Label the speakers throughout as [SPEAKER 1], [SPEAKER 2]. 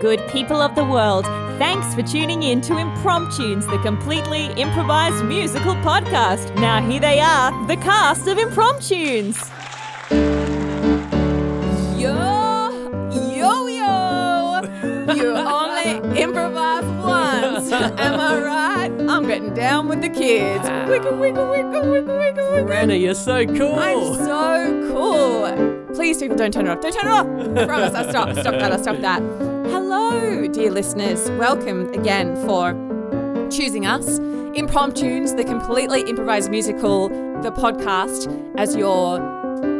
[SPEAKER 1] Good people of the world, thanks for tuning in to Impromptunes, the completely improvised musical podcast. Now, here they are, the cast of Impromptunes. Yo, yo, yo! You only improvise once. Am I right? I'm getting down with the kids. Wiggle, wiggle, wiggle, wiggle, wiggle, wiggle.
[SPEAKER 2] Brenna, you're so cool.
[SPEAKER 1] I'm so cool. Please, people, don't turn it off. Don't turn it off. I promise. I stop. Stop that. I stop that. Hello, dear listeners. Welcome again for choosing us. Impromptunes, the completely improvised musical, the podcast, as your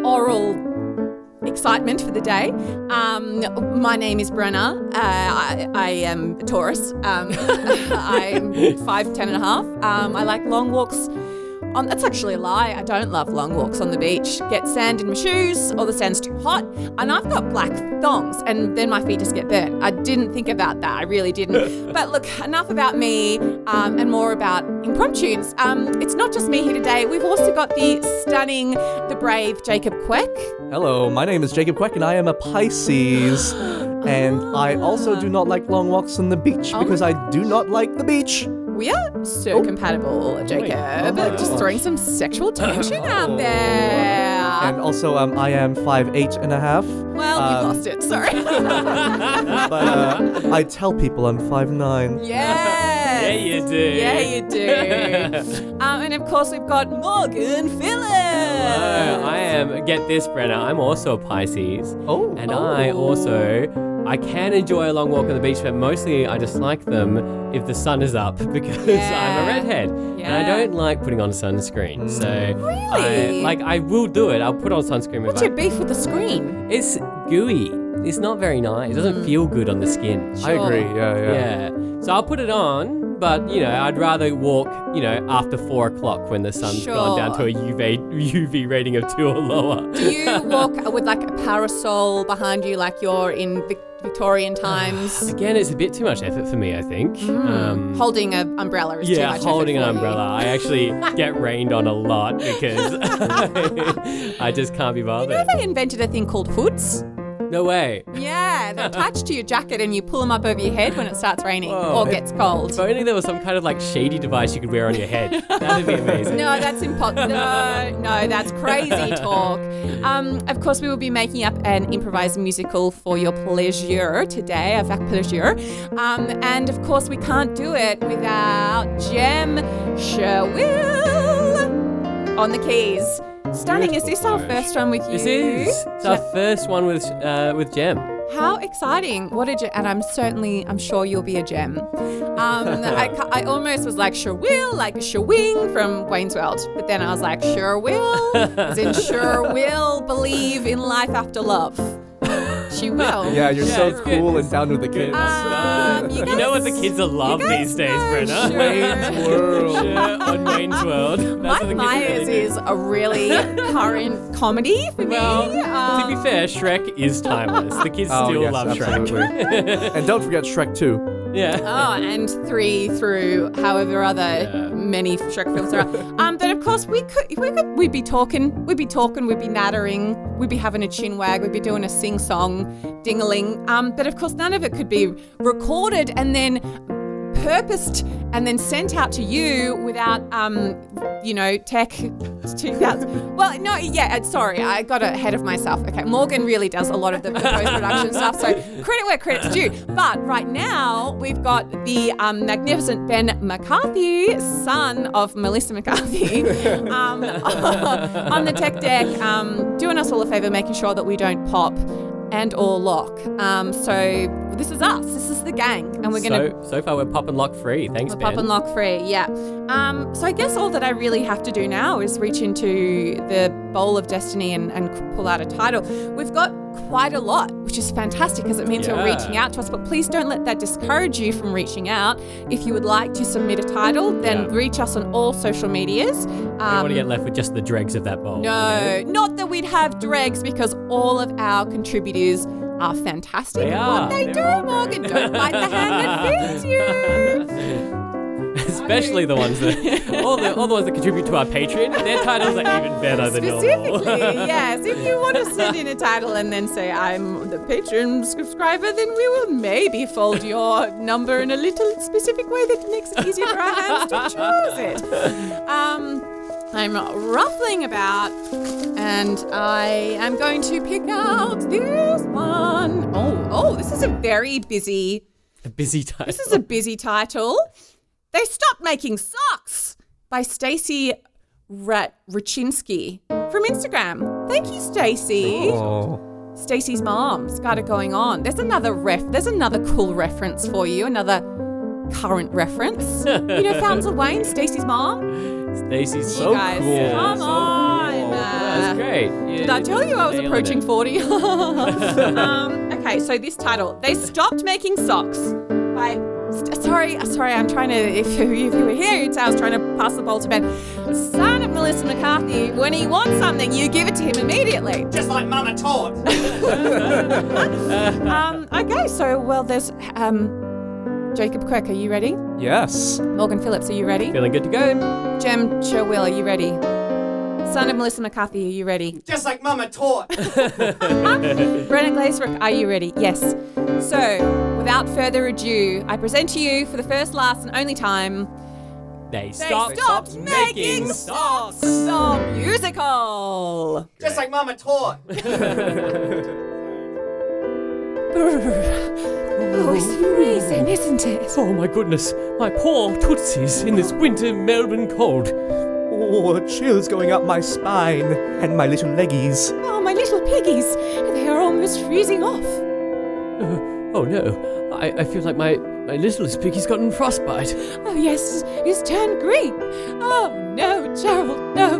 [SPEAKER 1] oral excitement for the day. Um, my name is Brenna. Uh, I, I am a Taurus. Um, I'm five, ten and a half. Um, I like long walks. On, that's actually a lie. I don't love long walks on the beach. Get sand in my shoes, or the sand's too hot. And I've got black thongs, and then my feet just get burnt. I didn't think about that. I really didn't. but look, enough about me um, and more about impromptunes. Um, it's not just me here today. We've also got the stunning, the brave Jacob Kuek.
[SPEAKER 3] Hello, my name is Jacob Kuek and I am a Pisces. And I also do not like long walks on the beach
[SPEAKER 1] Oh
[SPEAKER 3] because I do not like the beach.
[SPEAKER 1] We are so
[SPEAKER 3] Oh.
[SPEAKER 1] compatible, Jacob.
[SPEAKER 3] Oh
[SPEAKER 1] Just throwing some sexual tension out
[SPEAKER 3] Oh.
[SPEAKER 1] there.
[SPEAKER 3] And also, um, I am five eight and a half.
[SPEAKER 1] well,
[SPEAKER 3] um,
[SPEAKER 1] you've lost it. Sorry.
[SPEAKER 3] But uh, I tell people I'm five nine.
[SPEAKER 1] yes.
[SPEAKER 2] Yeah, you do.
[SPEAKER 1] Yeah, you do. um, and of course, we've got Morgan Phillips.
[SPEAKER 2] Hello, I am. Get this, Brenna. I'm also a Pisces,
[SPEAKER 3] Oh.
[SPEAKER 2] and I also. I can enjoy a long walk on the beach, but mostly I just like them if the sun is up because I'm a redhead and I don't like putting on sunscreen. So I,
[SPEAKER 1] Really?
[SPEAKER 2] like I will do it. I'll put on sunscreen.
[SPEAKER 1] What's
[SPEAKER 2] if
[SPEAKER 1] your
[SPEAKER 2] I,
[SPEAKER 1] beef with the screen?
[SPEAKER 2] it's gooey. It's not very nice. It doesn't mm. feel good on the skin.
[SPEAKER 3] I agree. Yeah, yeah.
[SPEAKER 2] Yeah. So I'll put it on, but you know, I'd rather walk, you know, after four o'clock when the sun's gone down to a UV UV rating of two or lower.
[SPEAKER 1] Do you walk with like a parasol behind you, like you're in Vic- Victorian times?
[SPEAKER 2] Again, it's a bit too much effort for me, I think. Um,
[SPEAKER 1] Holding an umbrella is too
[SPEAKER 2] yeah,
[SPEAKER 1] much
[SPEAKER 2] holding an
[SPEAKER 1] effort for you.
[SPEAKER 2] umbrella. I actually get rained on a lot because I just can't be
[SPEAKER 1] You
[SPEAKER 2] bothered.
[SPEAKER 1] know they invented a thing called hoods?
[SPEAKER 2] No way.
[SPEAKER 1] Yeah, they're attached to your jacket and you pull them up over your head when it starts raining
[SPEAKER 2] Whoa.
[SPEAKER 1] or gets cold.
[SPEAKER 2] If only there was some kind of like shady device you could wear on your head. That'd be amazing.
[SPEAKER 1] No, that's impossible. No, no, that's crazy talk. Um, of course, we will be making up an improvised musical for your pleasure today, avec pleasure. Um, and of course, we can't do it without Jem Sherwill on the keys. Stunning. Is this our first one with you?
[SPEAKER 2] This is it's our first one with uh, with Jem.
[SPEAKER 1] How exciting! What a gem, and I'm certainly, I'm sure you'll be a gem. Um, I, I almost was like sure will, like Schwing from Wayne's World, but then I was like sure will, as in sure will believe in life after love. She will.
[SPEAKER 3] Yeah, you're
[SPEAKER 2] Yeah,
[SPEAKER 3] so
[SPEAKER 2] it's good.
[SPEAKER 3] cool and down with the kids.
[SPEAKER 1] Um, you,
[SPEAKER 2] You know what the kids are love
[SPEAKER 1] guys
[SPEAKER 2] these days,
[SPEAKER 1] know
[SPEAKER 2] Brenna?
[SPEAKER 1] Sure.
[SPEAKER 3] Wayne's World.
[SPEAKER 2] Sure, on Wayne's World. That's what
[SPEAKER 1] Mike
[SPEAKER 2] the kids
[SPEAKER 1] Myers
[SPEAKER 2] really do.
[SPEAKER 1] is a really current comedy for
[SPEAKER 2] Well,
[SPEAKER 1] me. Um,
[SPEAKER 2] to be fair, Shrek is timeless. The kids
[SPEAKER 3] Oh,
[SPEAKER 2] still
[SPEAKER 3] yes,
[SPEAKER 2] love
[SPEAKER 3] absolutely.
[SPEAKER 2] Shrek.
[SPEAKER 3] and don't forget Shrek 2.
[SPEAKER 2] Yeah.
[SPEAKER 1] Oh, and three through however other
[SPEAKER 2] Yeah.
[SPEAKER 1] many Shrek films there are. Um, but of course we could, we could, we'd be talking, we'd be talking, we'd be nattering, we'd be having a chin wag, we'd be doing a sing song, dingaling. Um, but of course none of it could be recorded and then purposed and then sent out to you without, um, you know, tech. To, that's, well, no, yeah, uh, sorry, I got ahead of myself. Okay, Morgan really does a lot of the, the post production stuff, so credit where credit's due. But right now, we've got the um, magnificent Ben McCarthy, son of Melissa McCarthy, um, on the tech deck, um, doing us all a favor, making sure that we don't pop and or lock. Um, so this is us. This is the gang, and we're gonna
[SPEAKER 2] So, so far, we're pop and lock free. Thanks,
[SPEAKER 1] we're
[SPEAKER 2] Ben.
[SPEAKER 1] pop and lock free. Yeah. Um, so I guess all that I really have to do now is reach into the bowl of destiny and, and pull out a title. We've got quite a lot, which is fantastic because it means you're reaching out to us. But please don't let that discourage you from reaching out. If you would like to submit a title, then
[SPEAKER 2] Yeah.
[SPEAKER 1] reach us on all social medias. Um,
[SPEAKER 2] want to get left with just the dregs of that bowl.
[SPEAKER 1] no, not that we'd have dregs because all of our contributors are fantastic.
[SPEAKER 2] They are.
[SPEAKER 1] What they
[SPEAKER 2] They're
[SPEAKER 1] do, Morgan. Don't bite the hand that feeds you.
[SPEAKER 2] Especially the ones that all the all the ones that contribute to our Patreon. Their titles are even better than normal.
[SPEAKER 1] Specifically, yes. If you want to send in a title and then say I'm the Patreon subscriber, then we will maybe fold your number in a little specific way that makes it easier for our hands to choose it. Um, I'm ruffling about, and I am going to pick out this one. Oh, oh, this is a very busy.
[SPEAKER 2] A busy title.
[SPEAKER 1] This is a busy title. They stopped making socks by Stacey Rat- Rachinsky from Instagram. Thank you, Stacey.
[SPEAKER 3] Oh.
[SPEAKER 1] Stacy's mom's got it going on. There's another ref. There's another cool reference for you. Another current reference. you know, Fountains of Wayne, Stacy's mom.
[SPEAKER 2] Stacey's
[SPEAKER 1] You
[SPEAKER 2] so
[SPEAKER 1] guys,
[SPEAKER 2] cool.
[SPEAKER 1] come
[SPEAKER 2] so
[SPEAKER 1] on.
[SPEAKER 2] Cool. That's great. You-
[SPEAKER 1] Did I tell you I was approaching
[SPEAKER 2] it.
[SPEAKER 1] 40? um, okay, so this title, They Stopped Making Socks by. Sorry, uh, sorry, I'm trying to. If you, if you were here, you'd say I was trying to pass the ball to Ben. Son of Melissa McCarthy, when he wants something, you give it to him immediately.
[SPEAKER 4] Just like Mama taught.
[SPEAKER 1] Um, okay, so, well, there's. Um, Jacob Kuek, are you ready?
[SPEAKER 3] Yes.
[SPEAKER 1] Morgan Phillips, are you ready?
[SPEAKER 2] Feeling good to go.
[SPEAKER 1] Jem Sherwill, are you ready? Son of Melissa McCarthy, are you ready?
[SPEAKER 4] Just like Mama taught.
[SPEAKER 1] Brenna Glazebrook, are you ready? Yes. So, without further ado, I present to you for the first, last, and only time
[SPEAKER 2] They
[SPEAKER 1] They
[SPEAKER 2] stopped,
[SPEAKER 1] stopped making
[SPEAKER 2] socks.
[SPEAKER 1] the musical.
[SPEAKER 4] Just like Mama taught.
[SPEAKER 1] Oh, it's freezing, isn't it?
[SPEAKER 2] Oh my goodness, my poor tootsies in this winter Melbourne cold.
[SPEAKER 3] Oh, a chill's going up my spine and my little leggies.
[SPEAKER 1] Oh, my little piggies. They are almost freezing off.
[SPEAKER 2] Uh, oh no, I, I feel like my, my littlest piggy's gotten frostbite.
[SPEAKER 1] Oh, yes, he's turned green. Oh, no, Gerald, no.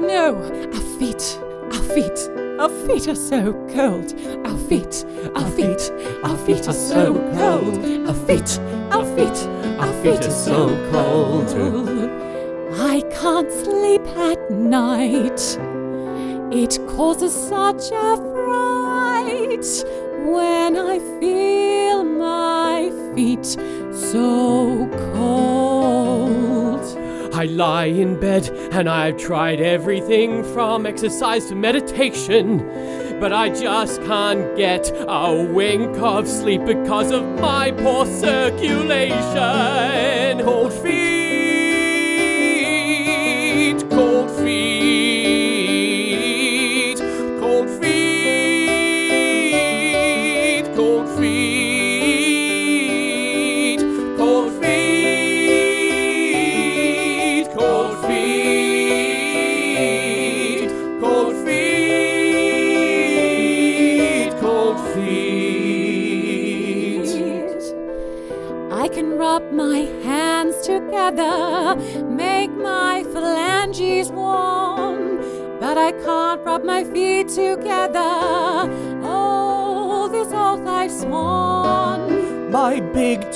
[SPEAKER 1] No, our feet, our feet, our feet are so cold. Our feet, our feet, our feet are so cold. Our feet, our feet, our feet are so cold. I can't sleep at night. It causes such a fright when I feel my feet so cold.
[SPEAKER 2] I lie in bed and I've tried everything from exercise to meditation, but I just can't get a wink of sleep because of my poor circulation. Cold feet, cold feet, cold feet, cold feet,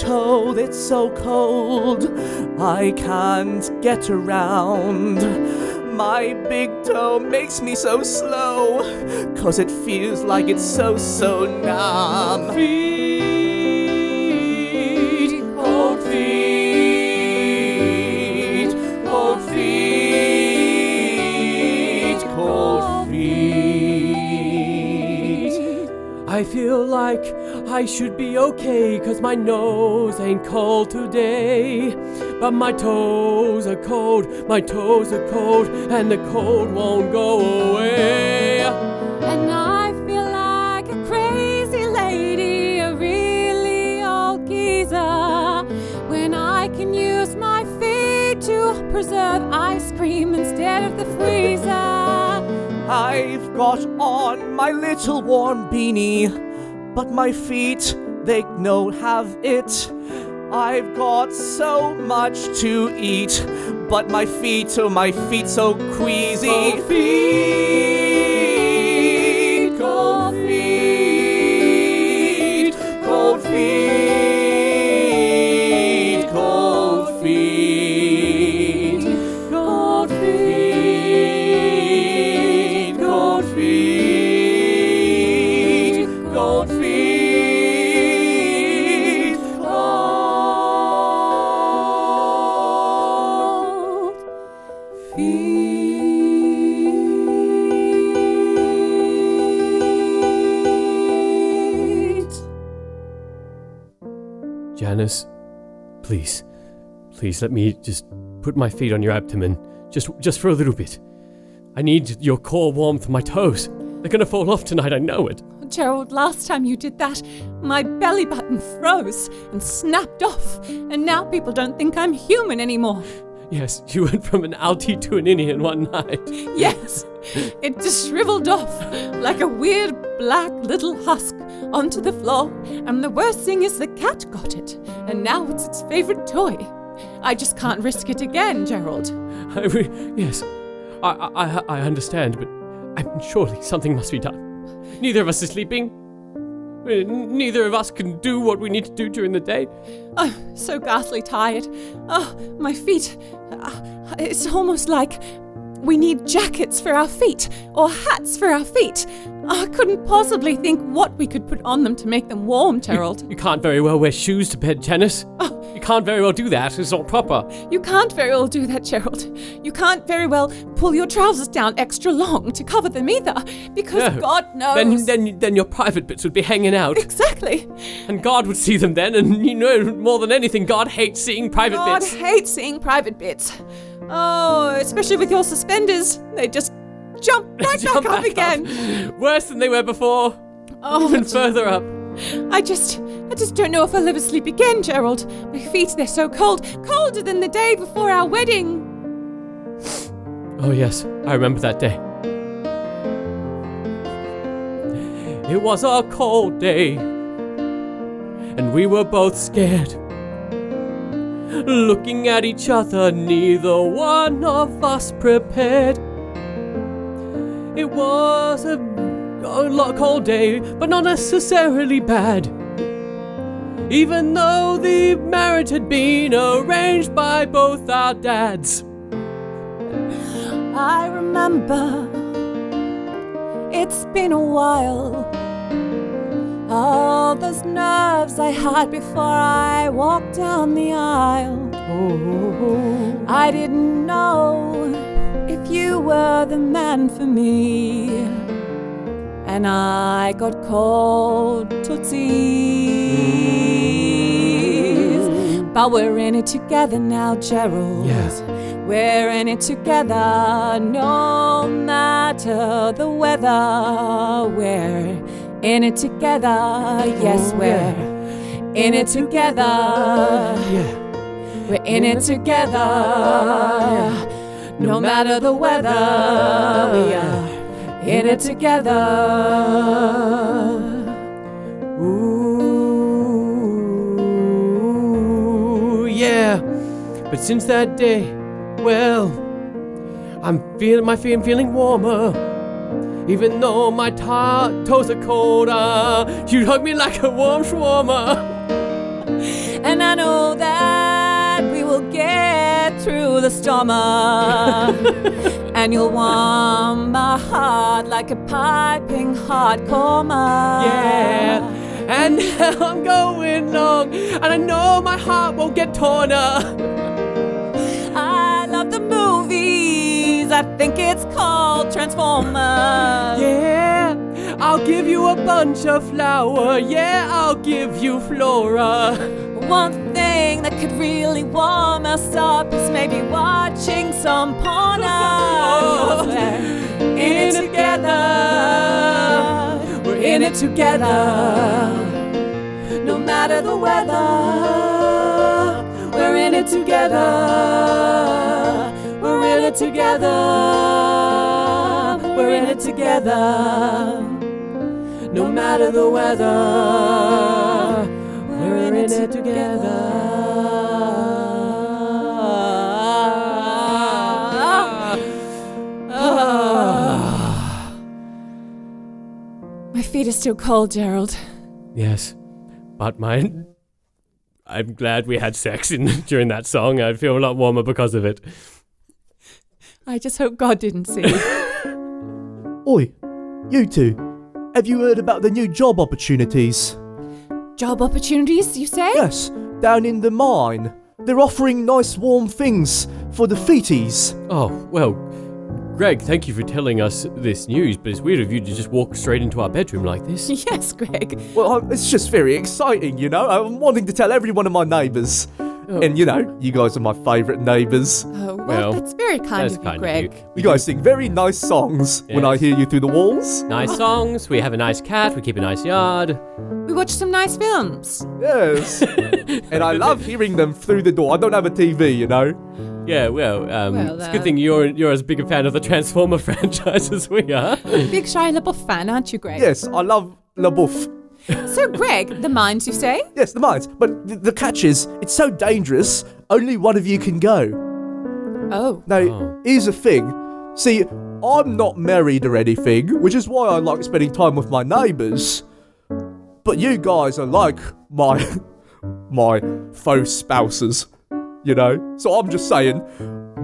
[SPEAKER 3] that's so cold, I can't get around. My big toe makes me so slow, cause it feels like it's so, so numb.
[SPEAKER 2] feet, cold feet, cold feet, cold feet. I feel like I should be okay, cause my nose ain't cold today. But my toes are cold, my toes are cold, and the cold won't go away.
[SPEAKER 1] And I feel like a crazy lady, a really old geezer, when I can use my feet to preserve ice cream instead of the freezer.
[SPEAKER 3] I've got on my little warm beanie, but my feet, they don't have it. I've got so much to eat, but my feet, oh my feet so queasy.
[SPEAKER 2] Cold feet, please let me just put my feet on your abdomen, just just for a little bit. I need your core warmth my toes. They're gonna fall off tonight, I know it.
[SPEAKER 1] Oh, Gerald, last time you did that, my belly button froze and snapped off, and now people don't think I'm human anymore.
[SPEAKER 2] Yes, you went from an Alti to an innie in one night.
[SPEAKER 1] Yes, it just shriveled off like a weird black little husk onto the floor, and the worst thing is the cat got it, and now it's its favorite toy. I just can't risk it again, Gerald.
[SPEAKER 2] I re- yes, I, I, I- I understand, but I'm surely something must be done. Neither of us is sleeping. Uh, Neither of us can do what we need to do during the day.
[SPEAKER 1] Oh, so ghastly tired. Oh, my feet. Uh, It's almost like we need jackets for our feet or hats for our feet. I couldn't possibly think what we could put on them to make them warm, Gerald.
[SPEAKER 2] You can't very well wear shoes to bed, Janice.
[SPEAKER 1] Oh.
[SPEAKER 2] You can't very well do that. It's not proper.
[SPEAKER 1] You can't very well do that, Gerald. You can't very well pull your trousers down extra long to cover them either, because
[SPEAKER 2] No.
[SPEAKER 1] God knows.
[SPEAKER 2] Then, then, then your private bits would be hanging out,
[SPEAKER 1] exactly.
[SPEAKER 2] and God would see them then. And you know, more than anything, God hates seeing private
[SPEAKER 1] God
[SPEAKER 2] bits.
[SPEAKER 1] God hates seeing private bits. Oh, especially with your suspenders. They just jump right
[SPEAKER 2] Jump
[SPEAKER 1] back up
[SPEAKER 2] back
[SPEAKER 1] again.
[SPEAKER 2] Worse than they were before.
[SPEAKER 1] Oh,
[SPEAKER 2] Even further up.
[SPEAKER 1] I just, I just don't know if I'll ever sleep again, Gerald. My feet, they're so cold. Colder than the day before our wedding.
[SPEAKER 2] Oh, yes, I remember that day. It was a cold day, and we were both scared. Looking at each other, neither one of us prepared. It was a, a lot cold day, but not necessarily bad. Even though the marriage had been arranged by both our dads.
[SPEAKER 1] I remember it's been a while. All those nerves I had before I walked down the aisle.
[SPEAKER 2] Oh.
[SPEAKER 1] I didn't know if you were the man for me. And I got cold tootsies. But we're in it together now, Gerald.
[SPEAKER 2] Yes.
[SPEAKER 1] We're in it together, no matter the weather. We're in it together, yes,
[SPEAKER 2] Oh,
[SPEAKER 1] we're
[SPEAKER 2] yeah.
[SPEAKER 1] in it together.
[SPEAKER 2] Yeah.
[SPEAKER 1] We're in it together. No matter the weather, we are in it together.
[SPEAKER 2] Ooh, yeah. But since that day, well, I'm feeling my feet feeling warmer. Even though my toes are colder, you hug me like a warm shawarma.
[SPEAKER 1] And I know that through the storm. and you'll warm my heart like a piping hot coma.
[SPEAKER 2] Yeah. And now I'm going long, and I know my heart won't get torn up.
[SPEAKER 1] I love the movies. I think it's called Transformers.
[SPEAKER 2] Yeah, I'll give you a bunch of flower. Yeah, I'll give you flora.
[SPEAKER 1] One thing that could really warm us up is maybe watching some porn.
[SPEAKER 2] Oh.
[SPEAKER 1] We're in it together. We're in it together. No matter the weather, we're in it together. We're in it together. We're in it together. No matter the weather,
[SPEAKER 2] in it together.
[SPEAKER 1] My feet are still cold, Gerald.
[SPEAKER 2] yes, but mine. I'm glad we had sex in during that song. I feel a lot warmer because of it.
[SPEAKER 1] I just hope God didn't see.
[SPEAKER 3] Oi, you two. Have you heard about the new job opportunities?
[SPEAKER 1] Job opportunities, you say?
[SPEAKER 3] Yes, down in the mine. They're offering nice warm things for the feeties.
[SPEAKER 2] Oh, well, Greg, thank you for telling us this news, but it's weird of you to just walk straight into our bedroom like this.
[SPEAKER 1] Yes, Greg.
[SPEAKER 3] Well, it's just very exciting, you know? I'm wanting to tell every one of my neighbours.
[SPEAKER 2] Oh.
[SPEAKER 3] And, you know, you guys are my favourite neighbours.
[SPEAKER 1] Oh, well,
[SPEAKER 2] Well,
[SPEAKER 1] that's very kind
[SPEAKER 2] That's
[SPEAKER 1] of you,
[SPEAKER 2] kind
[SPEAKER 1] Greg.
[SPEAKER 2] of you.
[SPEAKER 3] You guys sing very nice songs when I
[SPEAKER 2] Yes.
[SPEAKER 3] hear you through the walls.
[SPEAKER 2] Nice songs. We have a nice cat. We keep a nice yard.
[SPEAKER 1] We watched some nice films.
[SPEAKER 3] Yes. and I love hearing them through the door. I don't have a TV, you know?
[SPEAKER 2] Yeah, well, um,
[SPEAKER 1] Well,
[SPEAKER 2] it's a
[SPEAKER 1] uh,
[SPEAKER 2] good thing you're you're as big a fan of the Transformer franchise as we are.
[SPEAKER 1] Big Shia LaBeouf fan, aren't you, Greg?
[SPEAKER 3] Yes, I love La Bouffe.
[SPEAKER 1] So, Greg, the mines, you say?
[SPEAKER 3] Yes, the mines. But th- the catch is, it's so dangerous, only one of you can go.
[SPEAKER 1] Oh.
[SPEAKER 3] Now,
[SPEAKER 2] Oh.
[SPEAKER 3] here's the thing. See, I'm not married or anything, which is why I like spending time with my neighbours. But you guys are like my my faux spouses, you know? So I'm just saying,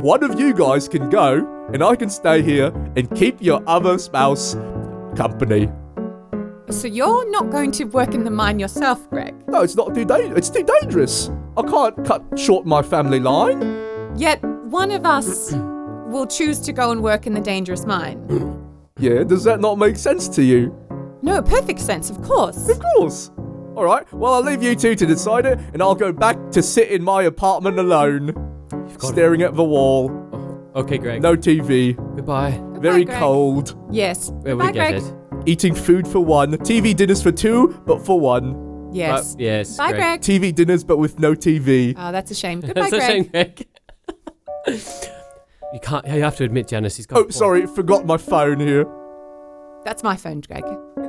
[SPEAKER 3] one of you guys can go, and I can stay here and keep your other spouse company.
[SPEAKER 1] So you're not going to work in the mine yourself, Greg?
[SPEAKER 3] No, it's not too dangerous. It's too dangerous. I can't cut short my family line.
[SPEAKER 1] Yet one of us will choose to go and work in the dangerous mine.
[SPEAKER 3] Yeah, does that not make sense to you?
[SPEAKER 1] No, perfect sense, of course.
[SPEAKER 3] Of course. All right. Well, I'll leave you two to decide it, and I'll go back to sit in my apartment alone,
[SPEAKER 2] got-
[SPEAKER 3] staring at the wall.
[SPEAKER 2] Okay, Greg.
[SPEAKER 3] No TV.
[SPEAKER 2] Goodbye.
[SPEAKER 3] Very
[SPEAKER 1] Greg.
[SPEAKER 3] cold.
[SPEAKER 1] Yes.
[SPEAKER 2] Well,
[SPEAKER 1] Bye,
[SPEAKER 2] we get
[SPEAKER 1] Greg.
[SPEAKER 2] it.
[SPEAKER 3] Eating food for one. TV dinners for two, but for one.
[SPEAKER 1] Yes.
[SPEAKER 2] Uh, yes.
[SPEAKER 1] Bye, Greg.
[SPEAKER 3] TV dinners, but with no TV.
[SPEAKER 1] Oh, that's a shame. Goodbye,
[SPEAKER 2] That's a shame,
[SPEAKER 1] Greg.
[SPEAKER 2] Greg. you can't. You have to admit, Janice. He's got.
[SPEAKER 3] Oh,
[SPEAKER 2] point.
[SPEAKER 3] sorry, forgot my phone here.
[SPEAKER 1] That's my phone, Greg.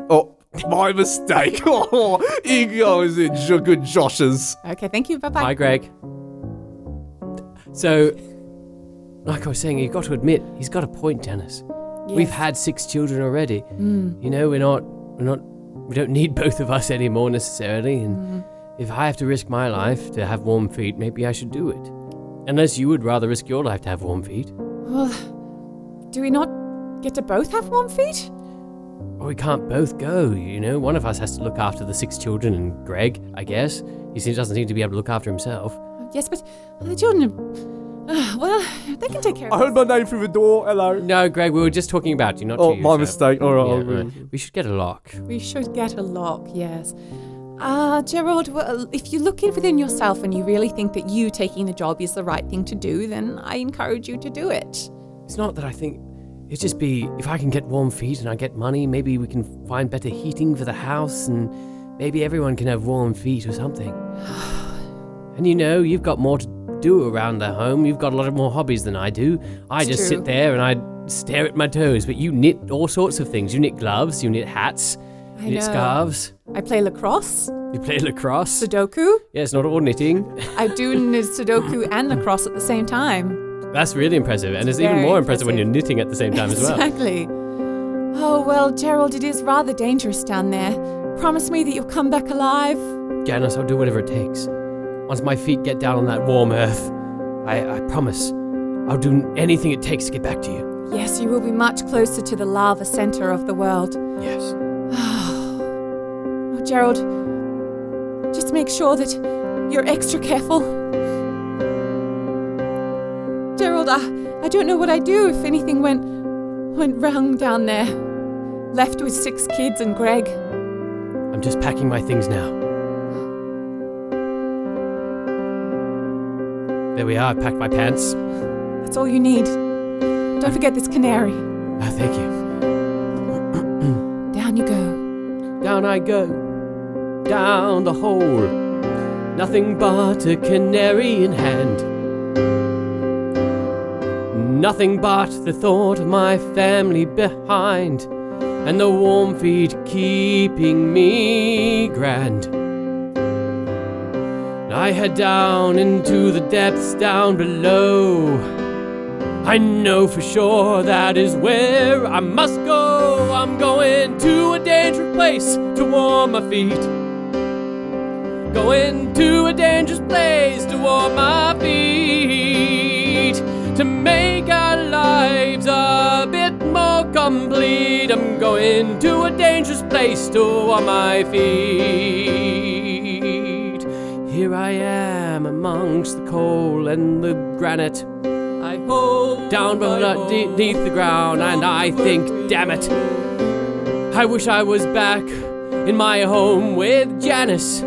[SPEAKER 3] Oh, my mistake. Oh, you guys are jo- good Joshes.
[SPEAKER 1] Okay, thank you. Bye bye.
[SPEAKER 2] Bye, Greg. So, like I was saying, you've got to admit he's got a point, Janice. We've had six children already.
[SPEAKER 1] Mm.
[SPEAKER 2] You know, we're not, we're not, we don't need both of us anymore necessarily. And
[SPEAKER 1] Mm.
[SPEAKER 2] if I have to risk my life to have warm feet, maybe I should do it. Unless you would rather risk your life to have warm feet.
[SPEAKER 1] Well, do we not get to both have warm feet?
[SPEAKER 2] Or we can't both go, you know? One of us has to look after the six children and Greg, I guess. He seems, doesn't seem to be able to look after himself.
[SPEAKER 1] Yes, but the children. Are, uh, well, they can take care of I
[SPEAKER 3] heard my name through the door. Hello.
[SPEAKER 2] No, Greg, we were just talking about you, not
[SPEAKER 3] Oh,
[SPEAKER 2] to you.
[SPEAKER 3] my
[SPEAKER 2] so-
[SPEAKER 3] mistake. All right.
[SPEAKER 2] Yeah,
[SPEAKER 3] I'll-
[SPEAKER 2] right. We should get a lock.
[SPEAKER 1] We should get a lock, yes. Ah, Gerald, well, if you look in within yourself and you really think that you taking the job is the right thing to do, then I encourage you to do it.
[SPEAKER 2] It's not that I think. It's just be if I can get warm feet and I get money, maybe we can find better heating for the house and maybe everyone can have warm feet or something. and you know, you've got more to do around the home. You've got a lot of more hobbies than I do. I
[SPEAKER 1] It's
[SPEAKER 2] just
[SPEAKER 1] true.
[SPEAKER 2] sit there and I stare at my toes, but you knit all sorts of things. You knit gloves, you knit hats,
[SPEAKER 1] I
[SPEAKER 2] you knit
[SPEAKER 1] know.
[SPEAKER 2] scarves,
[SPEAKER 1] I play lacrosse,
[SPEAKER 2] you play lacrosse.
[SPEAKER 1] Sudoku.
[SPEAKER 2] yeah, it's not all knitting.
[SPEAKER 1] I do knit Sudoku and lacrosse at the same time.
[SPEAKER 2] That's really impressive, and it's even more impressive when you're knitting at the same time as well.
[SPEAKER 1] Exactly. Oh, well, Gerald, it is rather dangerous down there. Promise me that you'll come back alive.
[SPEAKER 2] Janice, I'll do whatever it takes. Once my feet get down on that warm earth, I, I promise I'll do anything it takes to get back to you.
[SPEAKER 1] Yes, you will be much closer to the lava center of the world.
[SPEAKER 2] Yes.
[SPEAKER 1] Oh, Gerald, just make sure that you're extra careful. Gerald, I, I don't know what I'd do if anything went went wrong down there. Left with six kids and Greg.
[SPEAKER 2] I'm just packing my things now. There we are. I packed my pants.
[SPEAKER 1] That's all you need. Don't forget this canary.
[SPEAKER 2] Ah, thank you.
[SPEAKER 1] Down you go.
[SPEAKER 2] Down I go, down the hole. Nothing but a canary in hand. Nothing but the thought of my family behind, and the warm feet keeping me grand. I head down into the depths down below. I know for sure that is where I must go. I'm going to a dangerous place to warm my feet. Going to a dangerous place to warm my feet. To make our lives a bit more complete. I'm going to a dangerous place to warm my feet. Here I am amongst the coal and the granite. I hope down beneath the ground, and I think, damn it, I wish I was back in my home with Janice.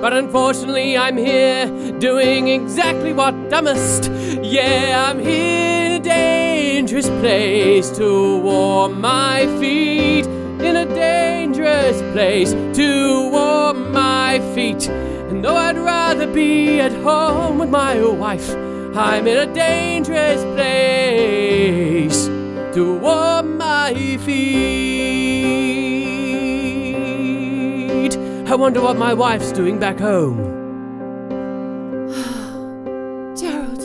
[SPEAKER 2] But unfortunately, I'm here doing exactly what I must. Yeah, I'm here in a dangerous place to warm my feet. In a dangerous place to warm my feet. And though I'd rather be at home with my wife, I'm in a dangerous place to warm my feet. I wonder what my wife's doing back home.
[SPEAKER 1] Gerald,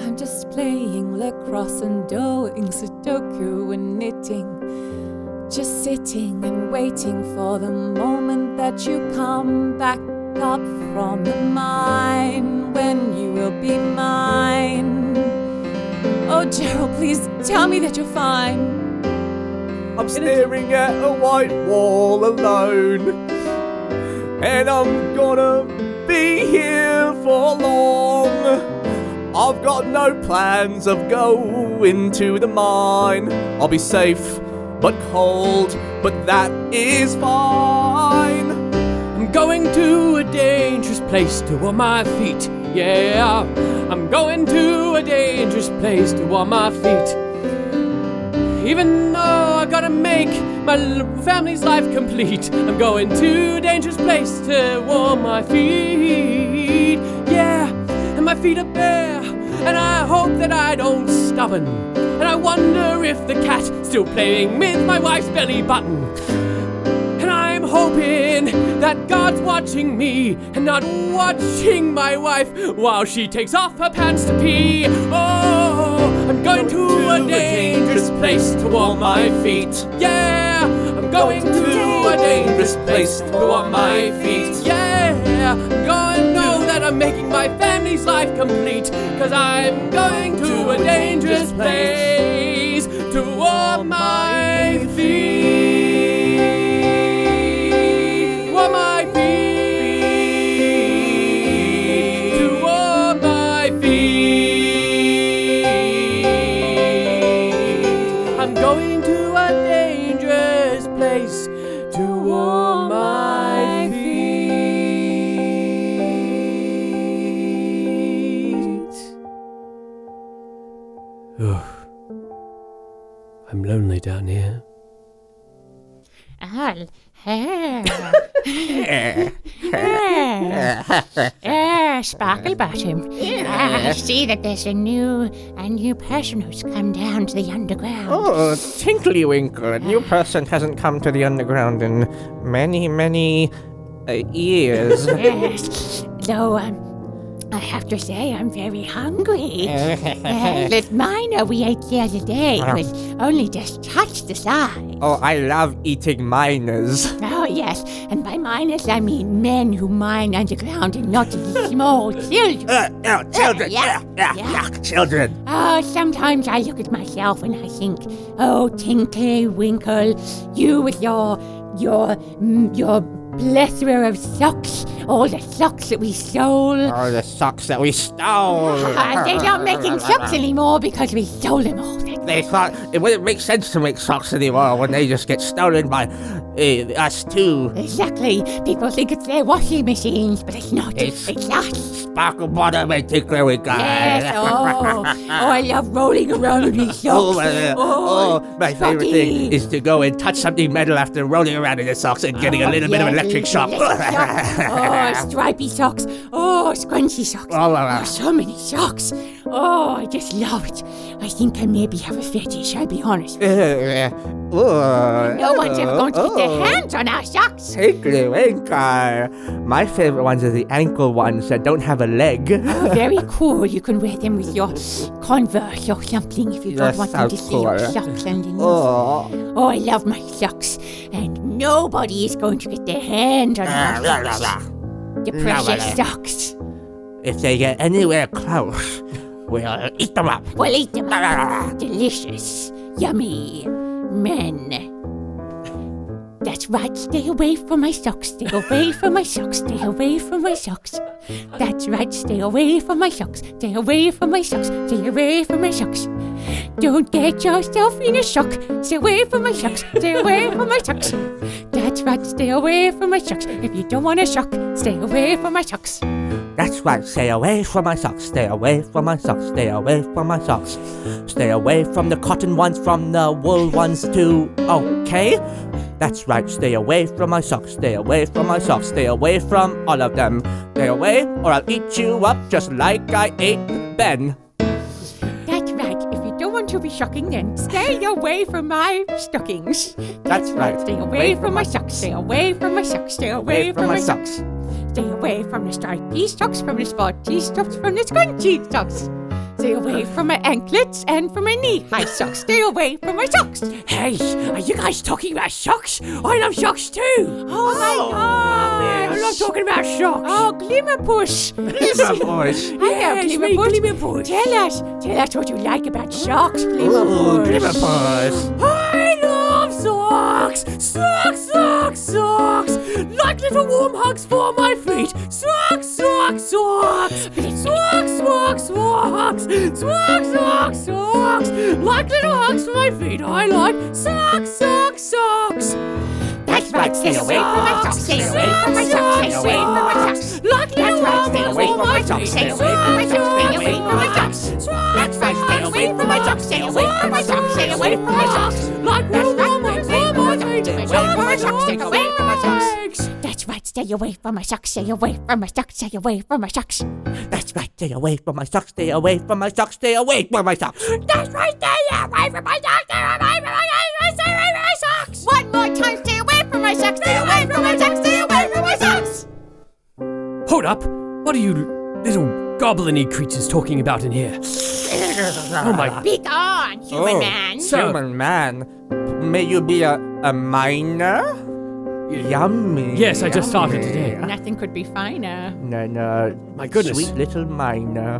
[SPEAKER 1] I'm just playing lacrosse and doing Sudoku and knitting. Just sitting and waiting for the moment that you come back up from the mine when you will be mine. Oh, Gerald, please tell me that you're fine.
[SPEAKER 3] I'm staring at a white wall alone. And I'm gonna be here for long. I've got no plans of going to the mine. I'll be safe but cold, but that is fine.
[SPEAKER 2] I'm going to a dangerous place to warm my feet. Yeah, I'm going to a dangerous place to warm my feet. Even though I gotta make my family's life complete, I'm going to a dangerous place to warm my feet. Yeah, and my feet are bare, and I hope that I don't stubborn. And I wonder if the cat's still playing with my wife's belly button. And I'm hoping that God's watching me and not watching my wife while she takes off her pants to pee. Oh, I'm going to a dangerous place to warm my feet. Yeah, I'm going to a dangerous place to warm my feet. Yeah, I'm going to know that I'm making my family's life complete. Cause I'm going to a dangerous place Ugh. I'm lonely down here.
[SPEAKER 5] Al. Ah, Sparkle Bottom. I see that there's a new, a new person who's come down to the underground.
[SPEAKER 6] Oh, Tinkly Winkle, a new person hasn't come to the underground in many, many uh, years.
[SPEAKER 5] Yes, though um, I have to say I'm very hungry. Uh, that miner we ate the other day was only just touched the size.
[SPEAKER 6] oh, I love eating miners.
[SPEAKER 5] Oh yes, and by miners I mean men who mine underground and not small children.
[SPEAKER 6] Uh, oh, children.
[SPEAKER 5] yeah,
[SPEAKER 6] yeah,
[SPEAKER 5] yeah.
[SPEAKER 6] yeah, children.
[SPEAKER 5] Oh, sometimes I look at myself and I think, oh, Tinkly Winkle, you with your, your, mm, your plethora of socks, all the socks that we stole.
[SPEAKER 6] Oh, the socks that we stole.
[SPEAKER 5] Uh, they're not making socks anymore because we stole them all.
[SPEAKER 6] They thought it wouldn't make sense to make socks anymore when they just get stolen by uh, us too.
[SPEAKER 5] Exactly. People think it's their washing machines, but it's not.
[SPEAKER 6] It's-
[SPEAKER 5] It's, us.
[SPEAKER 6] Sparkle bottom and tickler we got.
[SPEAKER 5] Yes. Oh, oh, I love rolling around in these
[SPEAKER 6] Oh,
[SPEAKER 5] socks.
[SPEAKER 6] uh, oh, my favorite thing is to go and touch something metal after rolling around in the socks and getting a little bit of electric shock.
[SPEAKER 5] oh, stripy socks. Oh, scrunchy socks.
[SPEAKER 6] Oh, la, la.
[SPEAKER 5] Oh, so many socks. Oh, I just love it. I think I maybe have a fetish, I'll be honest.
[SPEAKER 6] Uh,
[SPEAKER 5] No one's ever going to get their hands on our socks.
[SPEAKER 6] Tickly Winkle. My favorite ones are the ankle ones that don't have a leg.
[SPEAKER 5] Oh, very cool. You can wear them with your Converse or something if you don't
[SPEAKER 6] That's
[SPEAKER 5] want them to see your
[SPEAKER 6] cool.
[SPEAKER 5] socks underneath.
[SPEAKER 6] Oh.
[SPEAKER 5] Oh, I love my socks. And nobody is going to get their hands on my socks. The precious socks.
[SPEAKER 6] If they get anywhere close, we'll eat them up.
[SPEAKER 5] Well, eat them up. Delicious. Yummy. Men. That's right. Stay away from my socks. Stay away from my socks. Stay away from my socks. That's right. Stay away from my socks. Stay away from my socks. Stay away from my socks. Don't get yourself in a shock. Stay away from my socks. Stay away from my socks. That's right. Stay away from my socks. If you don't want a shock, stay away from my socks.
[SPEAKER 6] That's right, stay away from my socks, stay away from my socks, stay away from my socks. Stay away from the cotton ones, from the wool ones too, okay? That's right, stay away from my socks, stay away from my socks, stay away from all of them. Stay away, or I'll eat you up just like I ate Ben.
[SPEAKER 5] That's right. If you don't want to be shocking, then stay away from my stockings.
[SPEAKER 6] That's right.
[SPEAKER 5] Stay away from my socks. Stay away from my socks. Stay away from my socks. Stay away from the stripy socks, from the spotty socks, from the scrunchy socks. Stay away from my anklets and from my knee-high socks. Stay away from my socks.
[SPEAKER 2] Hey, are you guys talking about socks? I love socks too.
[SPEAKER 5] Oh, my oh, gosh.
[SPEAKER 2] I'm not talking about socks.
[SPEAKER 5] Oh, Glimmer Push.
[SPEAKER 6] boys.
[SPEAKER 5] Hello,
[SPEAKER 2] Yes,
[SPEAKER 5] Glimmer
[SPEAKER 2] me,
[SPEAKER 5] Push.
[SPEAKER 2] Glimmer Push.
[SPEAKER 5] Tell us. Tell us what you like about socks, Glimmer Push.
[SPEAKER 2] I love oh, socks! Socks, socks, socks! Like little warm hugs for my feet! Socks, socks, socks! Socks, socks, socks! Socks, socks, socks! Like little hugs for my feet! I like socks, socks, socks!
[SPEAKER 5] That's right. Stay away from my socks. Stay away from my socks. Stay away from my socks.
[SPEAKER 2] Like little
[SPEAKER 5] stay
[SPEAKER 2] hugs
[SPEAKER 5] away
[SPEAKER 2] for
[SPEAKER 5] from my socks, stay away from my socks, stay away from my socks. That's right, stay away from my socks, stay away from my socks, stay away from my socks.
[SPEAKER 2] Like
[SPEAKER 5] That's
[SPEAKER 2] little
[SPEAKER 5] right,
[SPEAKER 2] warm hugs
[SPEAKER 5] stay away from my socks, stay away from my socks.
[SPEAKER 2] socks!
[SPEAKER 5] That's right, stay away from my socks, stay away from my socks, stay away from my socks.
[SPEAKER 6] That's right, stay away from my socks, stay away from my socks, stay away from my socks.
[SPEAKER 5] That's right, stay away from my socks, stay away from my socks, stay away from my socks. One more time, stay away from my socks, stay away from my socks, stay away from my socks.
[SPEAKER 2] Hold up! What are you little goblin creatures talking about in here? Oh my.
[SPEAKER 5] Be gone, human man.
[SPEAKER 2] So-
[SPEAKER 6] Human man, may you be a, a miner? Yummy.
[SPEAKER 2] Yes, I just started
[SPEAKER 6] yummy.
[SPEAKER 2] today.
[SPEAKER 5] Nothing could be finer.
[SPEAKER 6] No, no.
[SPEAKER 2] My goodness.
[SPEAKER 6] Sweet little miner.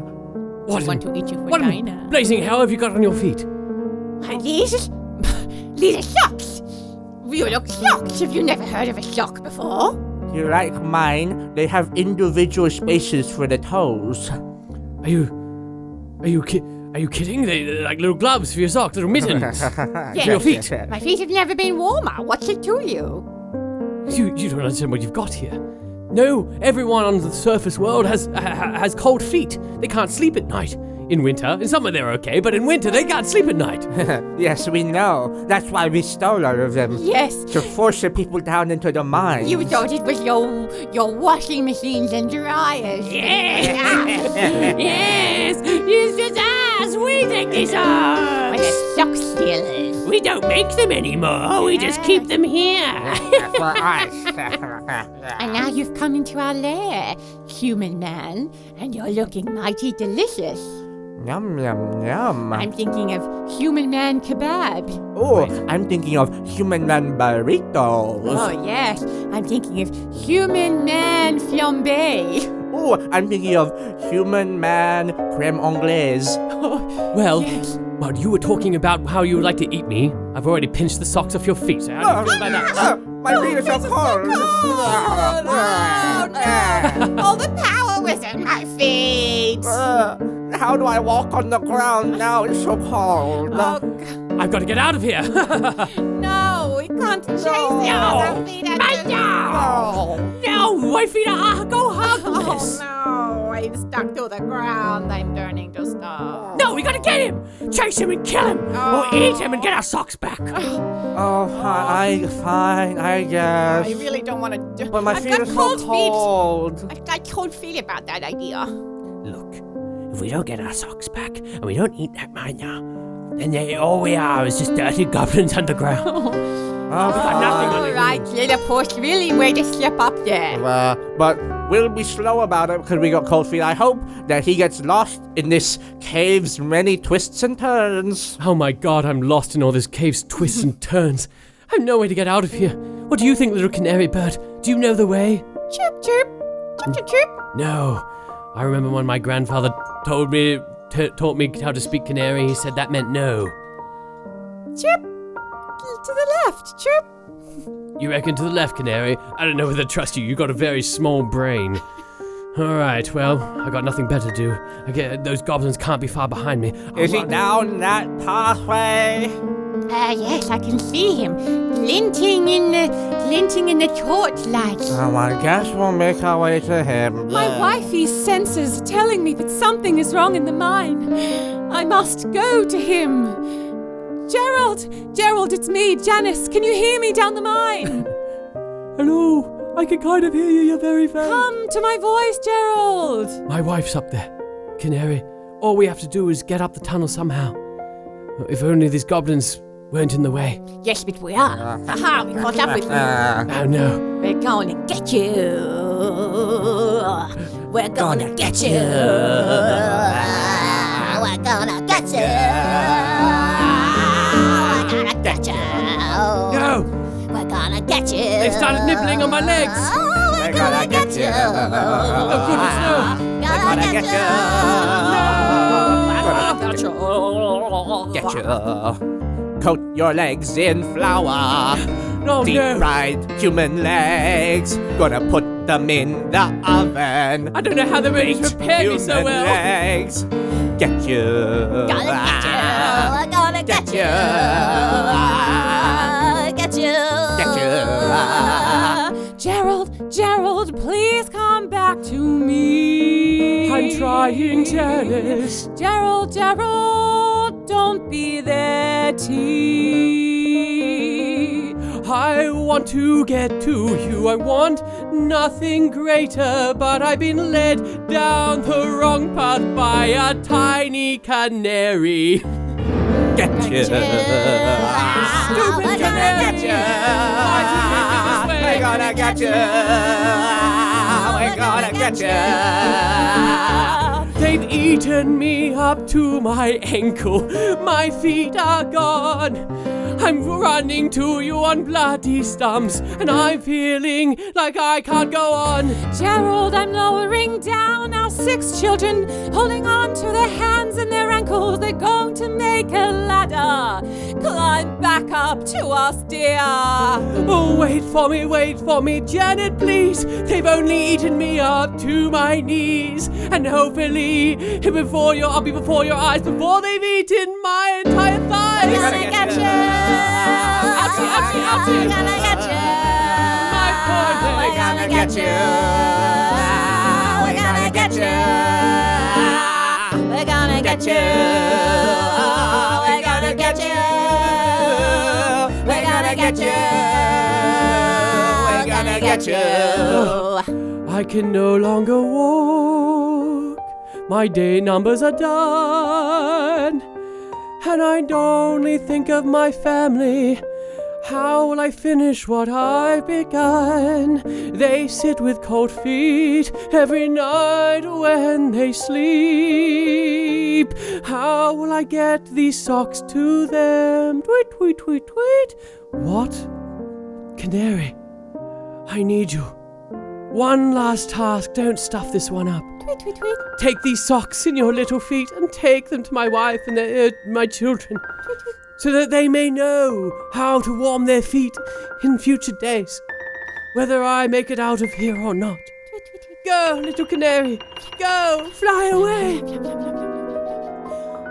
[SPEAKER 2] What
[SPEAKER 5] I want to eat you for
[SPEAKER 2] what in
[SPEAKER 5] dinner.
[SPEAKER 2] blazing hell have you got on your feet?
[SPEAKER 5] These? These are socks. You look socks. Have you never heard of a sock before?
[SPEAKER 6] You like mine? They have individual spaces for the toes.
[SPEAKER 2] Are you. Are you ki- Are you kidding? They, they're like little gloves for your socks, little mittens.
[SPEAKER 5] Yes.
[SPEAKER 2] your feet.
[SPEAKER 5] My feet have never been warmer. What's it to you?
[SPEAKER 2] You, you don't understand what you've got here. No, everyone on the surface world has ha, ha- has cold feet. They can't sleep at night. In winter, in summer they're okay, but in winter they can't sleep at night.
[SPEAKER 6] yes, we know. That's why we stole all of them.
[SPEAKER 5] Yes.
[SPEAKER 6] To force the people down into the mine.
[SPEAKER 5] You thought it was your your washing machines and dryers.
[SPEAKER 2] yes, it's just us. We think these are.
[SPEAKER 5] What a sock stealers.
[SPEAKER 2] We don't make them anymore. We just keep them here.
[SPEAKER 6] for us.
[SPEAKER 5] And now you've come into our lair, human man, and you're looking mighty delicious.
[SPEAKER 6] yum, yum, yum.
[SPEAKER 5] I'm thinking of human man kebab.
[SPEAKER 6] oh, I'm thinking of human man burritos.
[SPEAKER 5] Oh, yes. I'm thinking of human man flambe.
[SPEAKER 6] Oh, I'm thinking of human man creme anglaise.
[SPEAKER 2] Well,
[SPEAKER 5] Yes.
[SPEAKER 2] while you were talking about how you would like to eat me, I've already pinched the socks off your feet. So how do you feel about that?
[SPEAKER 6] My feet are so cold.
[SPEAKER 5] All the power was in my feet.
[SPEAKER 6] Uh, how do I walk on the ground now? It's so cold.
[SPEAKER 5] Oh,
[SPEAKER 2] I've got to get out of here.
[SPEAKER 5] no, we can't chase you. Our feet are just-
[SPEAKER 6] Oh.
[SPEAKER 2] no, my feet are go heartless.
[SPEAKER 5] Oh no, I'm stuck to the ground. I'm turning to stone.
[SPEAKER 2] No, we gotta get him! Chase him and kill him! Or oh. eat him and get our socks back!
[SPEAKER 6] Oh, oh I, I fine, I guess.
[SPEAKER 5] I really don't want to do
[SPEAKER 6] But my
[SPEAKER 5] I've
[SPEAKER 6] feet
[SPEAKER 5] got
[SPEAKER 6] are so
[SPEAKER 5] cold feet.
[SPEAKER 6] cold.
[SPEAKER 5] I've got cold feet about that idea.
[SPEAKER 2] Look, if we don't get our socks back and we don't eat that mania, then they, all we are is just dirty goblins underground.
[SPEAKER 6] Oh,
[SPEAKER 2] got nothing on
[SPEAKER 5] All
[SPEAKER 2] it.
[SPEAKER 5] right, little puss, really way to slip up there.
[SPEAKER 6] Uh, but we'll be slow about it because we got cold feet. I hope that he gets lost in this cave's many twists and turns.
[SPEAKER 2] Oh my god, I'm lost in all this cave's twists and turns. I have no way to get out of here. What do you think, little canary bird? Do you know the way?
[SPEAKER 5] Chirp, chirp, chirp, chirp, chirp.
[SPEAKER 2] No. I remember when my grandfather told me, t- taught me how to speak canary, he said that meant no.
[SPEAKER 5] Chirp. To the left, chirp.
[SPEAKER 2] You reckon to the left, Canary? I don't know whether to trust you. You got a very small brain. All right, well, I got nothing better to do. I get those goblins can't be far behind me. I'll
[SPEAKER 6] Is he
[SPEAKER 2] run-
[SPEAKER 6] down that pathway?
[SPEAKER 5] Ah, yes, I can see him glinting in the glinting in the torchlight.
[SPEAKER 6] Oh, I guess we'll make our way to him.
[SPEAKER 1] My wifey's senses are telling me that something is wrong in the mine. I must go to him. Gerald! Gerald, it's me, Janice. Can you hear me down the mine?
[SPEAKER 2] Hello, I can kind of hear you. You're very faint.
[SPEAKER 1] Come to my voice, Gerald.
[SPEAKER 2] My wife's up there. Canary, all we have to do is get up the tunnel somehow. If only these goblins weren't in the way.
[SPEAKER 5] Yes, but we are. Haha, we caught up with you.
[SPEAKER 6] Uh,
[SPEAKER 2] Oh no.
[SPEAKER 5] We're gonna get you. We're gonna get you. We're gonna get you. Get you.
[SPEAKER 2] They started nibbling on my legs!
[SPEAKER 5] Oh, we're gonna get you.
[SPEAKER 2] Oh goodness, no!
[SPEAKER 5] Gonna get you.
[SPEAKER 6] get you. Coat your legs in flour.
[SPEAKER 2] No,
[SPEAKER 6] Deep
[SPEAKER 2] no!
[SPEAKER 6] fried human legs. Gonna put them in the oven.
[SPEAKER 2] I don't know how they managed to prepare me so
[SPEAKER 6] human
[SPEAKER 2] well.
[SPEAKER 6] legs. Get you.
[SPEAKER 5] Gonna get you. We're gonna get
[SPEAKER 6] Get
[SPEAKER 5] you.
[SPEAKER 6] you.
[SPEAKER 1] Gerald, please come back to me.
[SPEAKER 2] I'm trying, Janice.
[SPEAKER 1] Gerald, Gerald, don't be there, T.
[SPEAKER 2] I want to get to you. I want nothing greater, but I've been led down the wrong path by a tiny canary.
[SPEAKER 6] Get you.
[SPEAKER 2] Stupid
[SPEAKER 5] We're gonna
[SPEAKER 2] canary!
[SPEAKER 5] get you.
[SPEAKER 2] Why'd you make it this way?
[SPEAKER 6] We're gonna get you. We're gonna get you.
[SPEAKER 2] They've eaten me up to my ankle. My feet are gone. I'm running to you on bloody stumps, and I'm feeling like I can't go on.
[SPEAKER 1] Gerald, I'm lowering down our six children, holding on to their hands and their ankles. They're going to make a ladder. Climb back up to us, dear.
[SPEAKER 2] Oh, wait for me, wait for me, Janet, please. They've only eaten me up to my knees, and hopefully, before your, I'll be before your eyes before they've eaten my entire thighs.
[SPEAKER 5] We're gonna get you.
[SPEAKER 2] Ouchie, ouchie, ouchie.
[SPEAKER 5] We're gonna get you.
[SPEAKER 2] My poor leg.
[SPEAKER 5] We're gonna get you. We're gonna get you. We're gonna get you. Get you. We're gonna get you.
[SPEAKER 2] I can no longer walk. My day numbers are done. And I only think of my family. How will I finish what I've begun? They sit with cold feet every night when they sleep. How will I get these socks to them? Tweet, tweet, tweet, tweet. What? Canary, I need you. One last task. Don't stuff this one up.
[SPEAKER 5] Tweet, tweet, tweet.
[SPEAKER 2] Take these socks in your little feet and take them to my wife and their, uh, my children, so that they may know how to warm their feet in future days, whether I make it out of here or not. Go, little canary, go, fly away.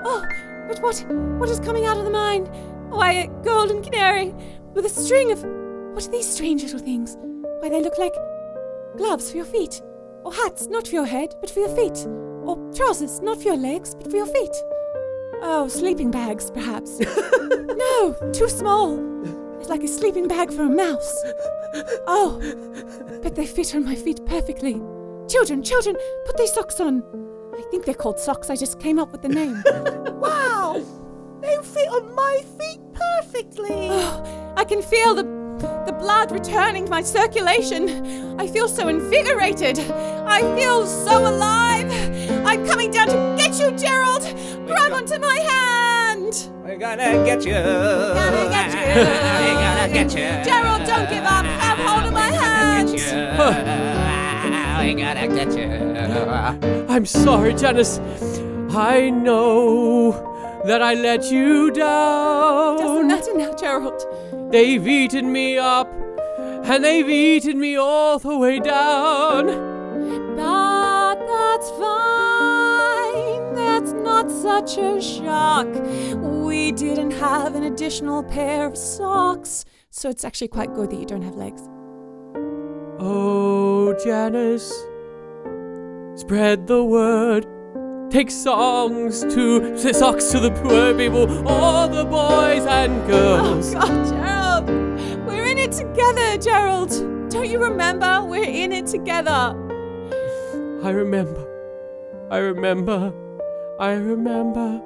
[SPEAKER 1] Oh, but what? What is coming out of the mine? Why, a golden canary with a string of. What are these strange little things? Why, they look like gloves for your feet, or hats not for your head, but for your feet, or trousers not for your legs, but for your feet. Oh, sleeping bags, perhaps. no, too small. It's like a sleeping bag for a mouse. Oh, but they fit on my feet perfectly. Children, children, put these socks on. I think they're called socks. I just came up with the name.
[SPEAKER 3] Wow! They fit on my feet perfectly.
[SPEAKER 1] Oh, I can feel the the blood returning to my circulation. I feel so invigorated. I feel so alive. I'm coming down to get you, Gerald. Grab onto my hand.
[SPEAKER 3] We're gonna get you.
[SPEAKER 1] Gonna get you.
[SPEAKER 3] We're gonna get you.
[SPEAKER 1] Gerald, don't give up. Have hold of my hand.
[SPEAKER 3] We gotta get you.
[SPEAKER 2] I'm sorry, Janice. I know that I let you down.
[SPEAKER 1] Doesn't
[SPEAKER 2] down.
[SPEAKER 1] matter now, Gerald.
[SPEAKER 2] They've eaten me up, and they've eaten me all the way down.
[SPEAKER 1] But that's fine. That's not such a shock. We didn't have an additional pair of socks. So it's actually quite good that you don't have legs.
[SPEAKER 2] Oh, Janice, spread the word. Take songs to socks to the poor people, all the boys and girls. Oh.
[SPEAKER 1] God, Gerald. We're in it together, Gerald. Don't you remember? We're in it together.
[SPEAKER 2] I remember, I remember, I remember.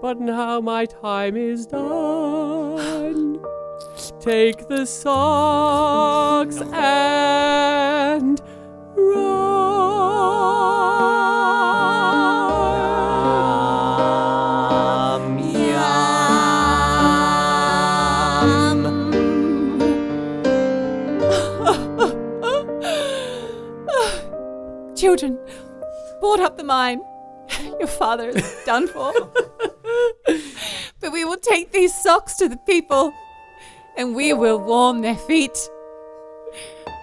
[SPEAKER 2] But now my time is done. Take the socks and
[SPEAKER 1] Children, board up the mine. Your father is done for. but we will take these socks to the people and we will warm their feet.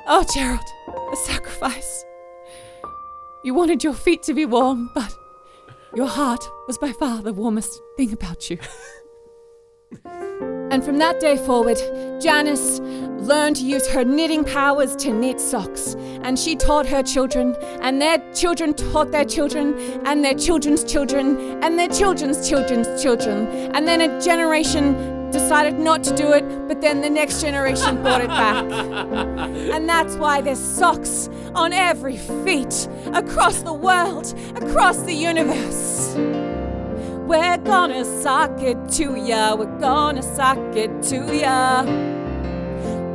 [SPEAKER 1] Oh, Gerald, a sacrifice. You wanted your feet to be warm, but your heart was by far the warmest thing about you. And from that day forward, Janice learned to use her knitting powers to knit socks. And she taught her children, and their children taught their children, and their children's children, and their children's children's children. And then a generation decided not to do it, but then the next generation brought it back. And that's why there's socks on every feet across the world, across the universe. We're gonna sock it to ya. We're gonna sock it to ya.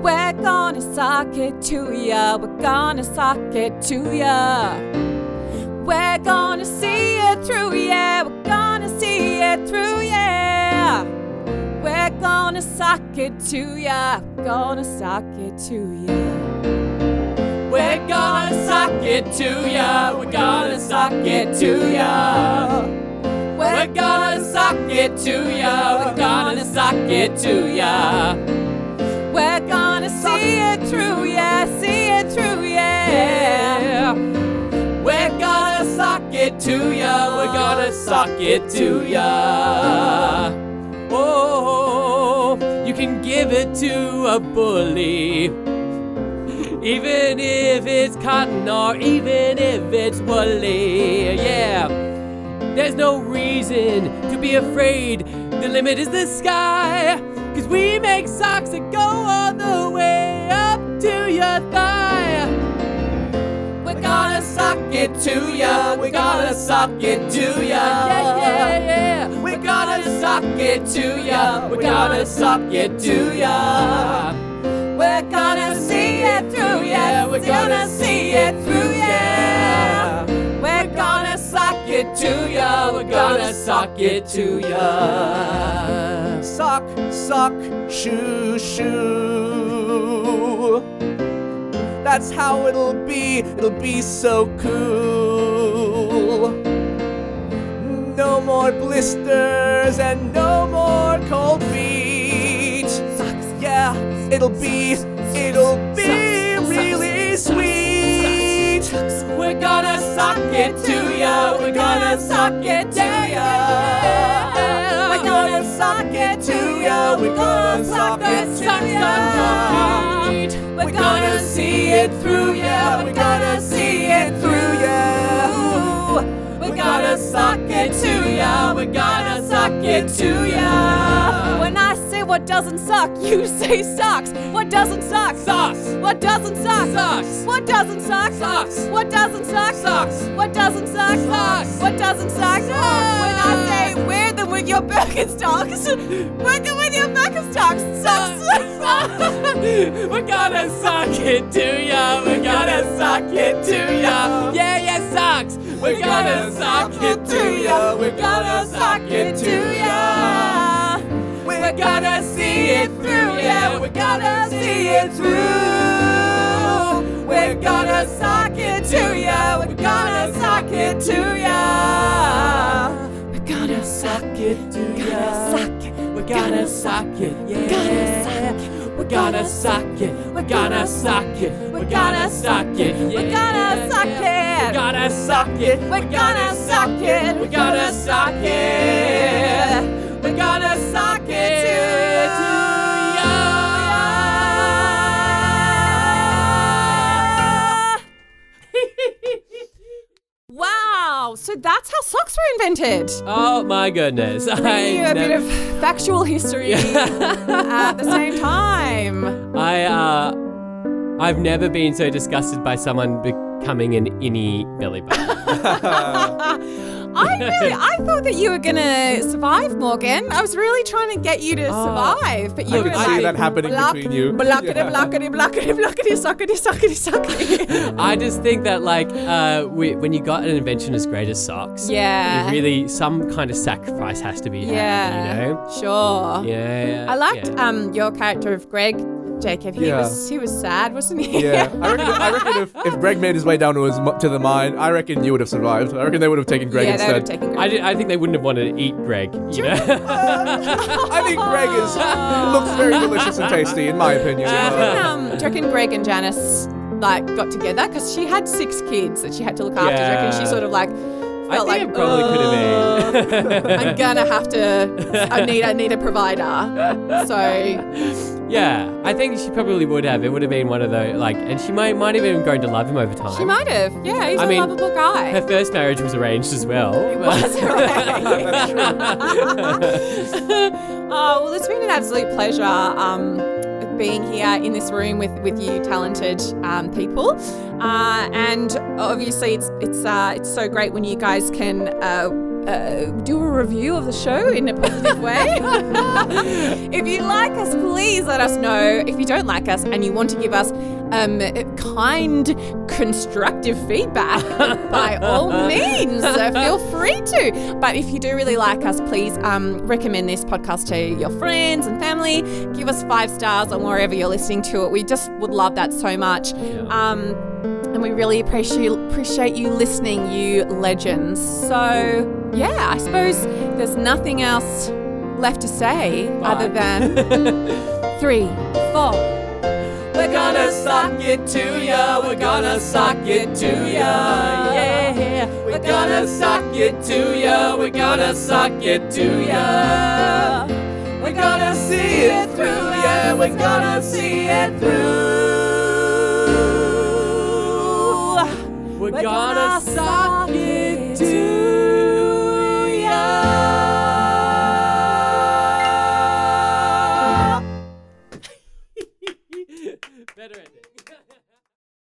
[SPEAKER 1] We're gonna sock it to ya. We're gonna sock it to ya. We're gonna see it through, yeah. We're gonna see it through, yeah. We're gonna sock it to ya. Gonna sock it to ya.
[SPEAKER 2] We're gonna sock it to ya. We're gonna sock it to ya. We're gonna sock it to ya. We're gonna sock it to ya.
[SPEAKER 1] We're gonna see it through, yeah. See it through, yeah.
[SPEAKER 2] We're gonna sock it to ya. We're gonna sock it to ya. Oh, you can give it to a bully. Even if it's cotton or even if it's woolly. Yeah. There's no reason to be afraid. The limit is the sky. Cause we make socks that go all the way up to your thigh. We're gonna sock it to ya. We're gonna sock it to ya. Yeah, yeah, yeah. We're gonna sock it to ya. We're gonna sock it to ya.
[SPEAKER 1] We're gonna see it through, yeah.
[SPEAKER 2] We're gonna see it through, yeah. It to ya. We're gonna sock it to ya.
[SPEAKER 3] Sock, sock, shoe, shoe. That's how it'll be. It'll be so cool. No more blisters and no more cold feet. Socks, yeah, it'll be, it'll be really sweet.
[SPEAKER 2] Gonna sock it to ya. We're gonna sock it to ya.
[SPEAKER 3] We're gonna sock it to ya. We're gonna sock it to ya.
[SPEAKER 2] We're gonna see it through ya. We're gonna see it through ya. We're gonna sock it to ya. We're gonna sock it to ya.
[SPEAKER 1] When I say what What doesn't suck? You say sucks. What doesn't suck?
[SPEAKER 2] Sucks.
[SPEAKER 1] What doesn't suck?
[SPEAKER 2] Sucks.
[SPEAKER 1] What doesn't suck?
[SPEAKER 2] Sucks.
[SPEAKER 1] What doesn't suck?
[SPEAKER 2] Sucks.
[SPEAKER 1] What doesn't suck?
[SPEAKER 2] Sucks.
[SPEAKER 1] What doesn't suck? Sucks. When I say wear them with your Birkenstocks, wear them with your Birkenstocks. Sucks.
[SPEAKER 2] We're gonna suck it to ya. We're gonna suck it to ya. Yeah, yeah, sucks. We're gonna suck it to ya. We're gonna suck it to ya. We're gonna see it through, yeah. We're gonna see it through. We're gonna suck it to ya. We're gonna suck it to ya.
[SPEAKER 1] We're gonna suck
[SPEAKER 2] it to
[SPEAKER 1] Suck it.
[SPEAKER 2] We're gonna suck it, yeah. We're gonna suck it. We're gonna suck it. We're gonna suck it.
[SPEAKER 1] We're gonna suck it, We're
[SPEAKER 2] gonna suck it.
[SPEAKER 1] We're gonna suck it.
[SPEAKER 2] We're gonna suck it. We're gonna suck it ya.
[SPEAKER 1] Wow, so that's how socks were invented.
[SPEAKER 2] Oh my goodness. I
[SPEAKER 1] Bringing you a bit of factual history at the same time.
[SPEAKER 2] I uh I've never been so disgusted by someone becoming an innie belly button.
[SPEAKER 1] I really, I thought that you were gonna survive, Morgan. I was really trying to get you to survive, but you
[SPEAKER 3] I
[SPEAKER 1] were
[SPEAKER 3] could
[SPEAKER 1] like
[SPEAKER 3] see that happening
[SPEAKER 1] block-
[SPEAKER 3] between you.
[SPEAKER 1] Blockety,
[SPEAKER 3] Yeah.
[SPEAKER 1] blockety, blockety, blockety, suckety, suckety, suckety.
[SPEAKER 2] I just think that like uh, we, when you got an invention as great as socks,
[SPEAKER 1] Yeah.
[SPEAKER 2] really some kind of sacrifice has to be had,
[SPEAKER 1] yeah,
[SPEAKER 2] you know.
[SPEAKER 1] sure.
[SPEAKER 2] Yeah,
[SPEAKER 1] I liked
[SPEAKER 2] yeah.
[SPEAKER 1] um your character of Greg, Jacob. He
[SPEAKER 3] Yeah.
[SPEAKER 1] was he was sad, wasn't he?
[SPEAKER 3] Yeah, I reckon, I reckon if, if Greg made his way down to his to the mine, I reckon you would have survived. I reckon they would have taken Greg
[SPEAKER 1] yeah, they would have
[SPEAKER 3] instead.
[SPEAKER 1] taken
[SPEAKER 2] I,
[SPEAKER 1] Greg.
[SPEAKER 2] did, I think they wouldn't have wanted to eat Greg. You know?
[SPEAKER 3] I think Greg is looks very delicious and tasty, in my opinion.
[SPEAKER 1] Do you reckon, um, do you reckon Greg and Janice like got together because she had six kids that she had to look after? Do you reckon she sort of like
[SPEAKER 2] I
[SPEAKER 1] felt
[SPEAKER 2] think
[SPEAKER 1] like
[SPEAKER 2] it probably could have
[SPEAKER 1] "Uh,
[SPEAKER 2] been.
[SPEAKER 1] I'm gonna have to. I need. I need a provider. So
[SPEAKER 2] yeah, I think she probably would have. It would have been one of those like, and she might might have even grown to love him over time.
[SPEAKER 1] she might have. Yeah, he's
[SPEAKER 2] I
[SPEAKER 1] a
[SPEAKER 2] mean,
[SPEAKER 1] lovable guy.
[SPEAKER 2] Her first marriage was arranged as well.
[SPEAKER 1] It was arranged. oh well, it's been an absolute pleasure um, being here in this room with with you talented um, people, uh, and obviously it's it's uh, it's so great when you guys can. Uh, do a review of the show in a positive way. if you like us, please let us know. If you don't like us and you want to give us um, kind, constructive feedback, by all means, uh, feel free to. But if you do really like us, please um, recommend this podcast to your friends and family. Give us five stars on wherever you're listening to it. We just would love that so much. Um, and we really appreciate appreciate you listening, you legends. So yeah, I suppose there's nothing else left to say other than three, four. We're gonna suck it to ya. We're gonna suck it to ya. Yeah. We're gonna suck it to ya. We're gonna suck it to ya. We're gonna see it through. Yeah, we're gonna see it through.
[SPEAKER 2] We're gonna suck it